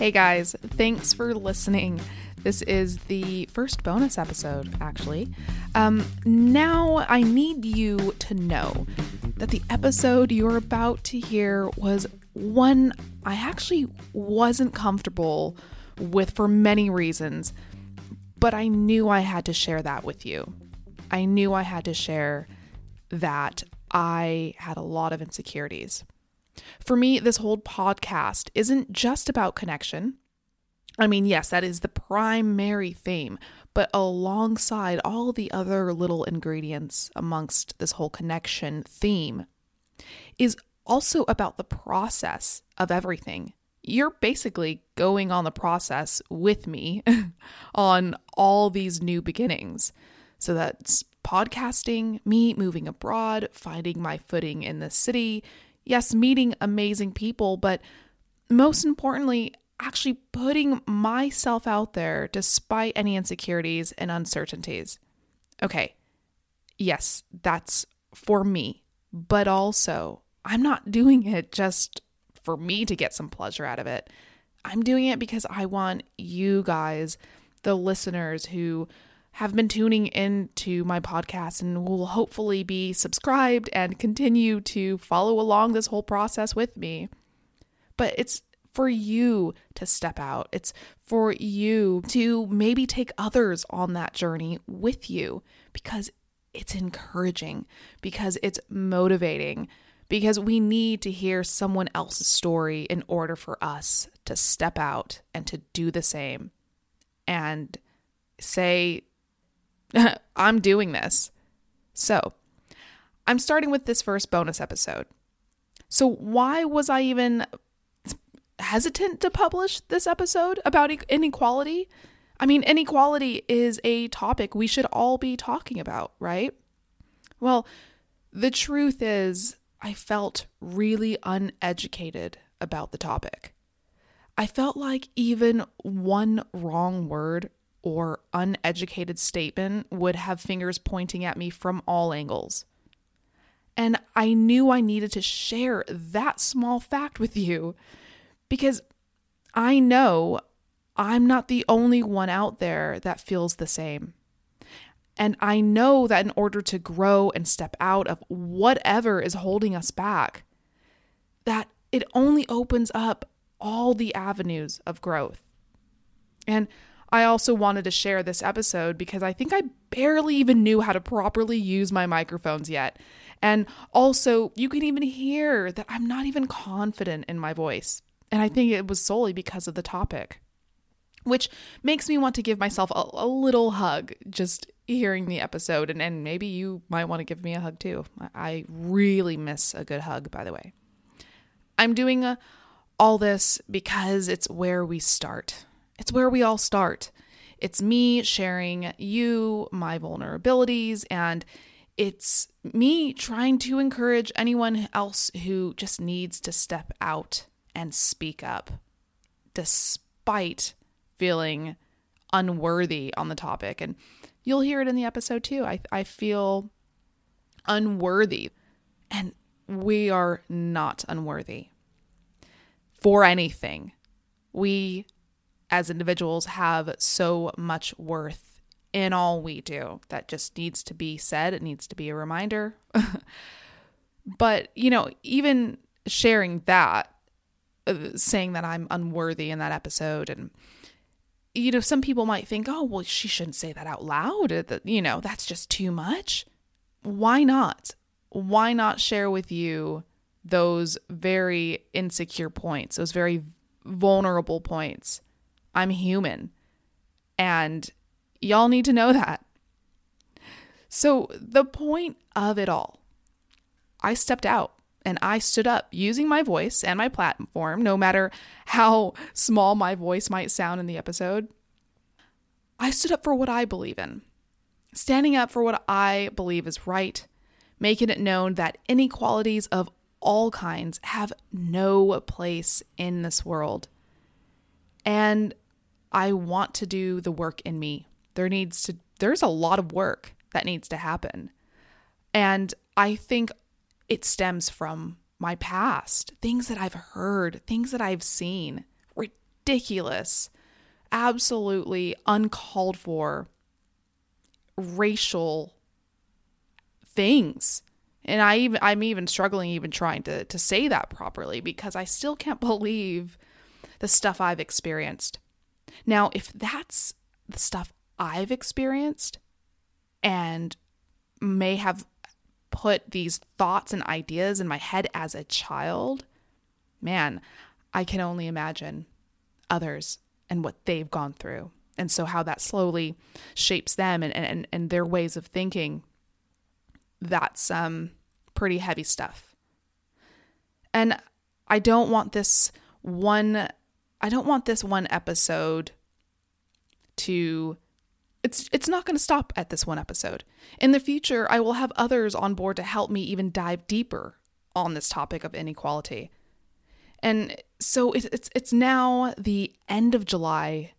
Hey guys, thanks for listening. This is the first bonus episode, actually. Um, now, I need you to know that the episode you're about to hear was one I actually wasn't comfortable with for many reasons, but I knew I had to share that with you. I knew I had to share that I had a lot of insecurities. For me, this whole podcast isn't just about connection. I mean, yes, that is the primary theme, but alongside all the other little ingredients amongst this whole connection theme is also about the process of everything. You're basically going on the process with me on all these new beginnings. So that's podcasting, me moving abroad, finding my footing in the city, yes, meeting amazing people, but most importantly, actually putting myself out there despite any insecurities and uncertainties. Okay, yes, that's for me, but also I'm not doing it just for me to get some pleasure out of it. I'm doing it because I want you guys, the listeners who have been tuning into my podcast and will hopefully be subscribed and continue to follow along this whole process with me. But it's for you to step out. It's for you to maybe take others on that journey with you because it's encouraging, because it's motivating, because we need to hear someone else's story in order for us to step out and to do the same and say, I'm doing this. So, I'm starting with this first bonus episode. So, why was I even hesitant to publish this episode about inequality? I mean, inequality is a topic we should all be talking about, right? Well, the truth is, I felt really uneducated about the topic. I felt like even one wrong word or uneducated statement would have fingers pointing at me from all angles. And I knew I needed to share that small fact with you because I know I'm not the only one out there that feels the same. And I know that in order to grow and step out of whatever is holding us back, that it only opens up all the avenues of growth. And I also wanted to share this episode because I think I barely even knew how to properly use my microphones yet. And also, you can even hear that I'm not even confident in my voice. And I think it was solely because of the topic, which makes me want to give myself a, a little hug just hearing the episode. And, and maybe you might want to give me a hug too. I really miss a good hug, by the way. I'm doing a, uh, all this because it's where we start. It's where we all start. It's me sharing you, my vulnerabilities, and it's me trying to encourage anyone else who just needs to step out and speak up despite feeling unworthy on the topic. And you'll hear it in the episode too. I, I feel unworthy, and we are not unworthy for anything. We as individuals have so much worth in all we do. That just needs to be said. It needs to be a reminder. but, you know, even sharing that uh, saying that I'm unworthy in that episode and you know some people might think oh well she shouldn't say that out loud. That you know that's just too much. Why not? Why not share with you those very insecure points those very vulnerable points I'm human and y'all need to know that so the point of it all I stepped out and I stood up using my voice and my platform, no matter how small my voice might sound in the episode. I stood up for what I believe in, standing up for what I believe is right, making it known that inequalities of all kinds have no place in this world. And I want to do the work in me. There needs to there's a lot of work that needs to happen. And I think it stems from my past, things that I've heard, things that I've seen, ridiculous, absolutely uncalled for racial things. And I even I'm even struggling even trying to to say that properly because I still can't believe the stuff I've experienced. Now, if that's the stuff I've experienced and may have put these thoughts and ideas in my head as a child, man, I can only imagine others and what they've gone through. And so, how that slowly shapes them and, and, and their ways of thinking. That's um, pretty heavy stuff. And I don't want this one, I don't want this one episode to it's it's not going to stop at this one episode. In the future, I will have others on board to help me even dive deeper on this topic of inequality. And so it's it's, it's now the end of July.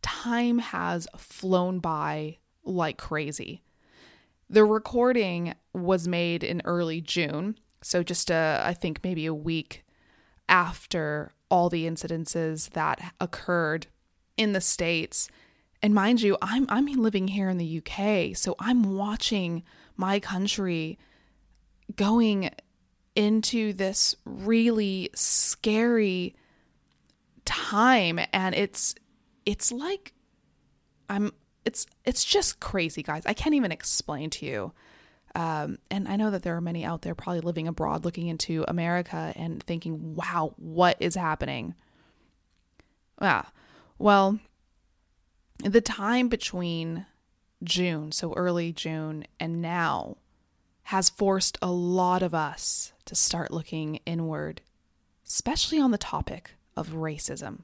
Time has flown by like crazy. The recording was made in early June, so just a, I think maybe a week after all the incidences that occurred in the states and mind you, I'm I'm living here in the UK, so I'm watching my country going into this really scary time and it's it's like I'm it's it's just crazy guys. I can't even explain to you. Um, and I know that there are many out there probably living abroad looking into America and thinking, wow, what is happening? Yeah. Well, the time between June, so early June, and now has forced a lot of us to start looking inward, especially on the topic of racism.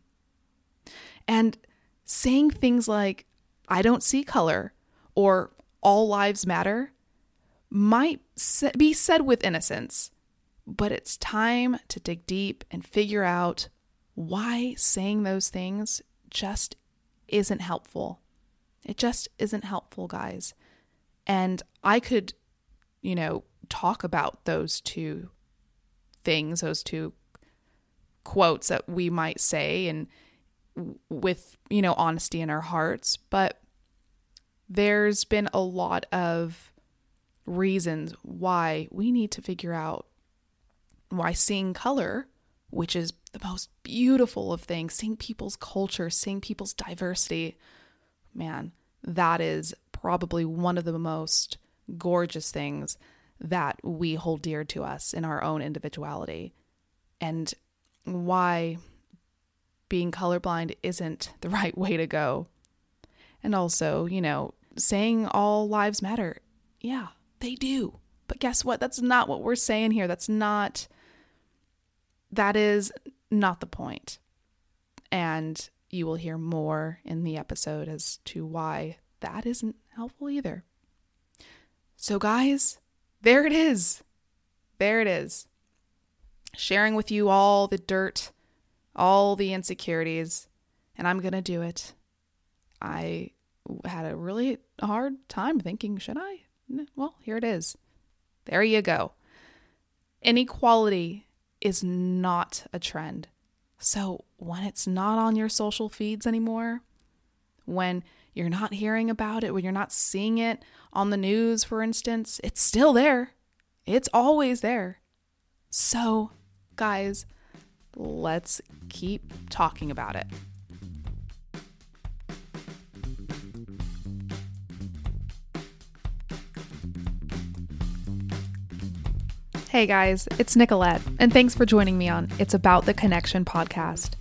And saying things like, I don't see color, or all lives matter, might be said with innocence, but it's time to dig deep and figure out why saying those things just isn't helpful. It just isn't helpful, guys. And I could, you know, talk about those two things, those two quotes that we might say and with, you know, honesty in our hearts, but there's been a lot of reasons why we need to figure out why seeing color, which is the most beautiful of things, seeing people's culture, seeing people's diversity. Man, that is probably one of the most gorgeous things that we hold dear to us in our own individuality. And why being colorblind isn't the right way to go. And also, you know, saying all lives matter. Yeah, they do. But guess what? That's not what we're saying here. That's not, that is not the point. And you will hear more in the episode as to why that isn't helpful either. So, guys, there it is. There it is. Sharing with you all the dirt, all the insecurities, and I'm going to do it. I had a really hard time thinking, should I? Well, here it is. There you go. Inequality is not a trend. So when it's not on your social feeds anymore, when you're not hearing about it, when you're not seeing it on the news, for instance, it's still there. It's always there. So, guys, let's keep talking about it. Hey guys, it's Nicolette, and thanks for joining me on It's About the Connection podcast.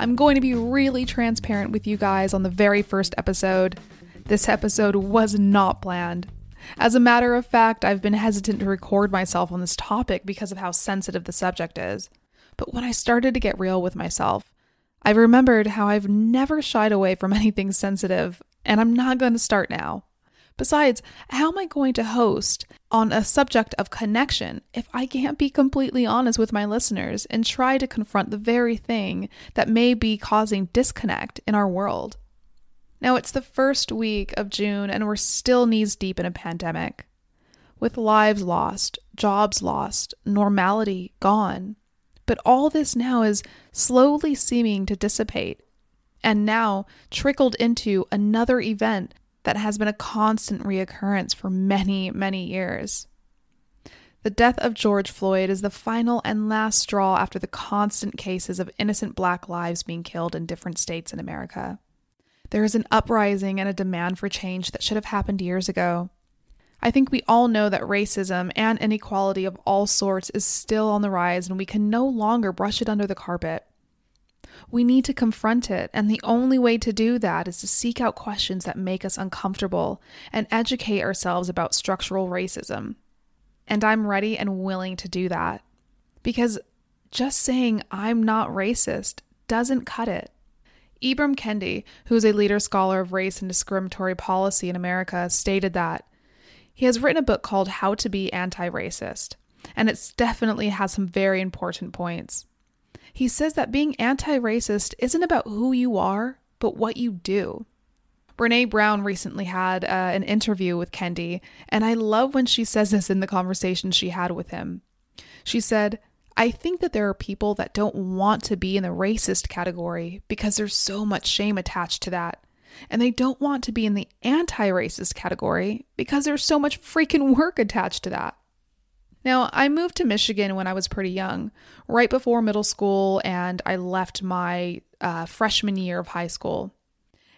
I'm going to be really transparent with you guys on the very first episode. This episode was not planned. As a matter of fact, I've been hesitant to record myself on this topic because of how sensitive the subject is. But when I started to get real with myself, I remembered how I've never shied away from anything sensitive, and I'm not going to start now. Besides, how am I going to host on a subject of connection if I can't be completely honest with my listeners and try to confront the very thing that may be causing disconnect in our world? Now, it's the first week of June and we're still knees deep in a pandemic. With lives lost, jobs lost, normality gone. But all this now is slowly seeming to dissipate and now trickled into another event that has been a constant reoccurrence for many, many years. The death of George Floyd is the final and last straw after the constant cases of innocent black lives being killed in different states in America. There is an uprising and a demand for change that should have happened years ago. I think we all know that racism and inequality of all sorts is still on the rise and we can no longer brush it under the carpet. We need to confront it, and the only way to do that is to seek out questions that make us uncomfortable and educate ourselves about structural racism. And I'm ready and willing to do that. Because just saying I'm not racist doesn't cut it. Ibram Kendi, who is a leader scholar of race and discriminatory policy in America, stated that he has written a book called How to Be Anti Racist, and it definitely has some very important points. He says that being anti racist isn't about who you are, but what you do. Brene Brown recently had uh, an interview with Kendi, and I love when she says this in the conversation she had with him. She said, I think that there are people that don't want to be in the racist category because there's so much shame attached to that. And they don't want to be in the anti racist category because there's so much freaking work attached to that. Now, I moved to Michigan when I was pretty young, right before middle school, and I left my uh, freshman year of high school.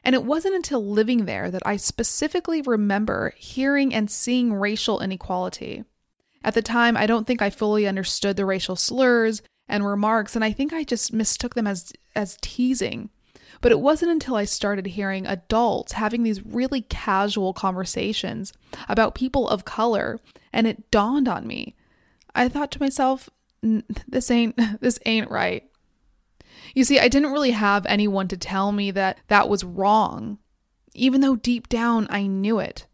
And it wasn't until living there that I specifically remember hearing and seeing racial inequality. At the time, I don't think I fully understood the racial slurs and remarks, and I think I just mistook them as, as teasing. But it wasn't until I started hearing adults having these really casual conversations about people of color and it dawned on me. I thought to myself, this ain't this ain't right. You see, I didn't really have anyone to tell me that that was wrong, even though deep down I knew it.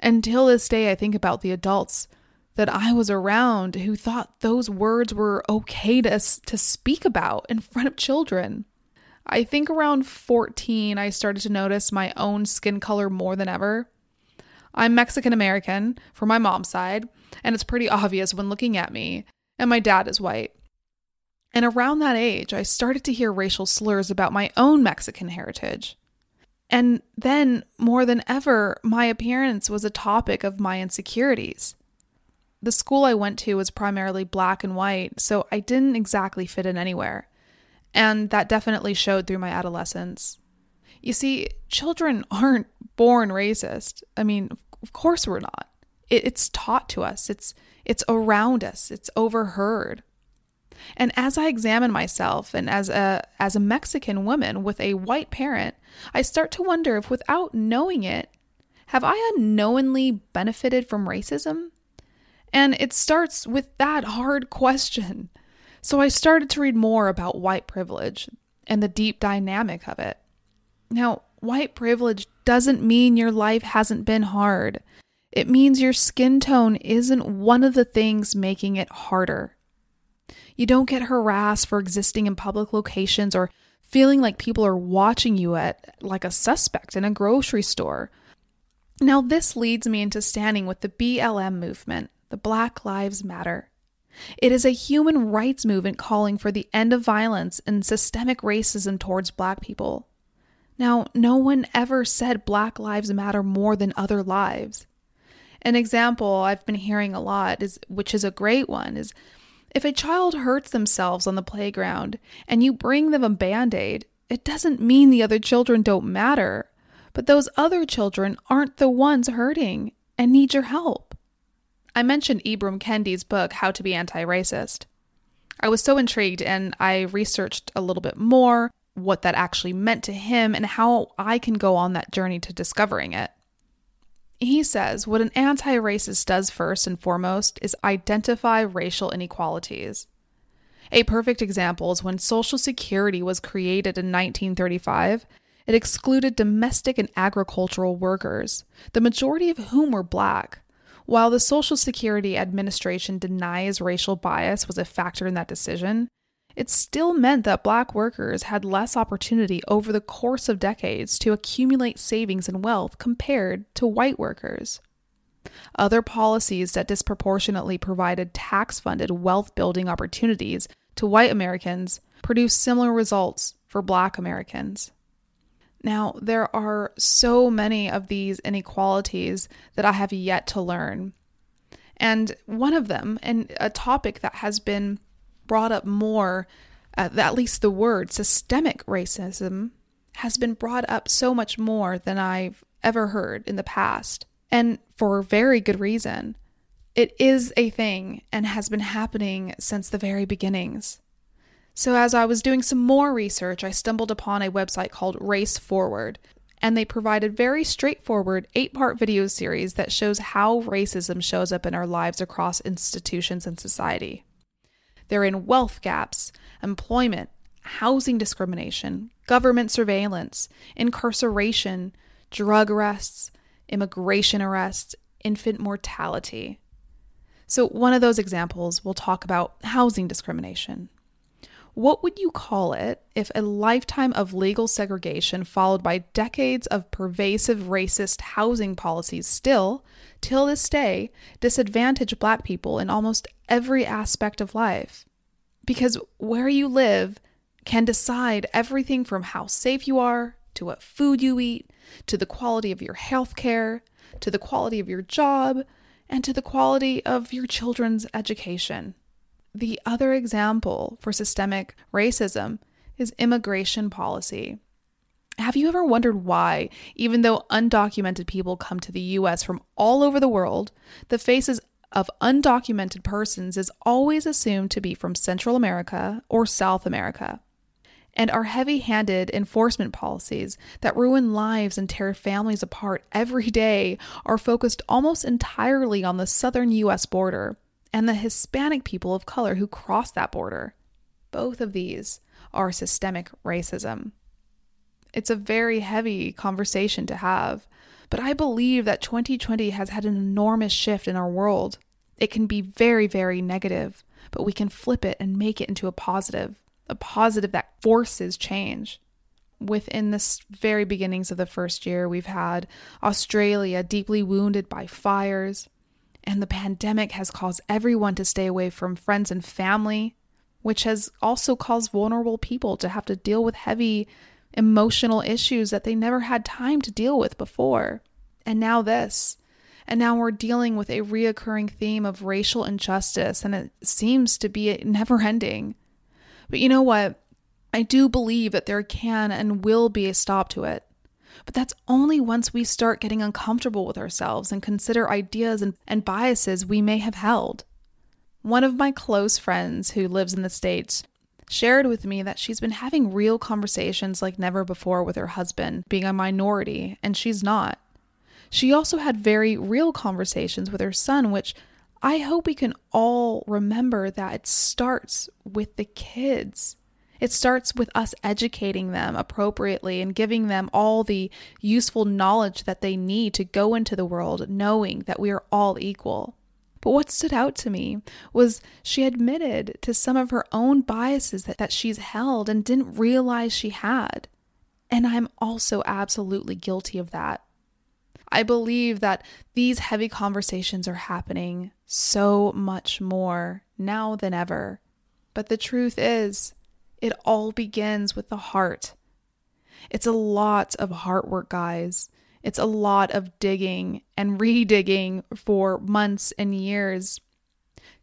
Until this day I think about the adults that I was around who thought those words were okay to to speak about in front of children. I think around 14 I started to notice my own skin color more than ever. I'm Mexican American from my mom's side, and it's pretty obvious when looking at me, and my dad is white. And around that age, I started to hear racial slurs about my own Mexican heritage. And then, more than ever, my appearance was a topic of my insecurities. The school I went to was primarily black and white, so I didn't exactly fit in anywhere. And that definitely showed through my adolescence. You see, children aren't born racist. I mean, of course we're not. It, it's taught to us. It's it's around us. It's overheard. And as I examine myself and as a as a Mexican woman with a white parent, I start to wonder if without knowing it, have I unknowingly benefited from racism? And it starts with that hard question. So I started to read more about white privilege and the deep dynamic of it. Now, white privilege doesn't mean your life hasn't been hard. It means your skin tone isn't one of the things making it harder. You don't get harassed for existing in public locations or feeling like people are watching you at like a suspect in a grocery store. Now, this leads me into standing with the BLM movement, the Black Lives Matter. It is a human rights movement calling for the end of violence and systemic racism towards black people. Now, no one ever said Black Lives Matter more than other lives. An example I've been hearing a lot is which is a great one is if a child hurts themselves on the playground and you bring them a band-aid, it doesn't mean the other children don't matter, but those other children aren't the ones hurting and need your help. I mentioned Ibram Kendi's book How to Be Anti-Racist. I was so intrigued and I researched a little bit more what that actually meant to him and how I can go on that journey to discovering it. He says what an anti racist does first and foremost is identify racial inequalities. A perfect example is when Social Security was created in 1935. It excluded domestic and agricultural workers, the majority of whom were black. While the Social Security Administration denies racial bias was a factor in that decision, it still meant that black workers had less opportunity over the course of decades to accumulate savings and wealth compared to white workers. Other policies that disproportionately provided tax funded wealth building opportunities to white Americans produced similar results for black Americans. Now, there are so many of these inequalities that I have yet to learn. And one of them, and a topic that has been brought up more, uh, at least the word systemic racism, has been brought up so much more than I've ever heard in the past. And for very good reason. It is a thing and has been happening since the very beginnings. So, as I was doing some more research, I stumbled upon a website called Race Forward, and they provided very straightforward eight part video series that shows how racism shows up in our lives across institutions and society. They're in wealth gaps, employment, housing discrimination, government surveillance, incarceration, drug arrests, immigration arrests, infant mortality. So, one of those examples, we'll talk about housing discrimination. What would you call it if a lifetime of legal segregation followed by decades of pervasive racist housing policies still, till this day, disadvantage Black people in almost every aspect of life? Because where you live can decide everything from how safe you are, to what food you eat, to the quality of your health care, to the quality of your job, and to the quality of your children's education. The other example for systemic racism is immigration policy. Have you ever wondered why, even though undocumented people come to the US from all over the world, the faces of undocumented persons is always assumed to be from Central America or South America? and our heavy handed enforcement policies that ruin lives and tear families apart every day are focused almost entirely on the southern U.S. border and the Hispanic people of color who cross that border. Both of these are systemic racism. It's a very heavy conversation to have, but I believe that 2020 has had an enormous shift in our world. It can be very, very negative, but we can flip it and make it into a positive a positive that forces change. Within the very beginnings of the first year, we've had Australia deeply wounded by fires, and the pandemic has caused everyone to stay away from friends and family, which has also caused vulnerable people to have to deal with heavy emotional issues that they never had time to deal with before. And now this. And now we're dealing with a reoccurring theme of racial injustice, and it seems to be never ending. But you know what? I do believe that there can and will be a stop to it. But that's only once we start getting uncomfortable with ourselves and consider ideas and, and biases we may have held. One of my close friends who lives in the States shared with me that she's been having real conversations like never before with her husband, being a minority, and she's not. She also had very real conversations with her son, which I hope we can all remember that it starts with the kids. It starts with us educating them appropriately and giving them all the useful knowledge that they need to go into the world knowing that we are all equal. But what stood out to me was she admitted to some of her own biases that, that she's held and didn't realize she had. And I'm also absolutely guilty of that. I believe that these heavy conversations are happening so much more now than ever. But the truth is, it all begins with the heart. It's a lot of heart work, guys. It's a lot of digging and redigging for months and years.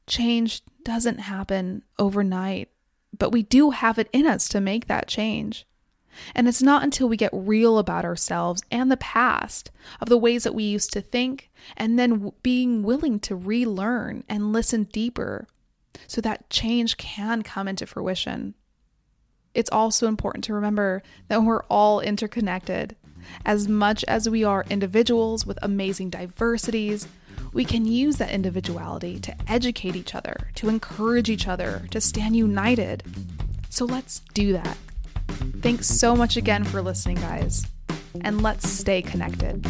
Change doesn't happen overnight, but we do have it in us to make that change. And it's not until we get real about ourselves and the past, of the ways that we used to think, and then being willing to relearn and listen deeper so that change can come into fruition. It's also important to remember that we're all interconnected. As much as we are individuals with amazing diversities, we can use that individuality to educate each other, to encourage each other, to stand united. So let's do that. Thanks so much again for listening, guys, and let's stay connected.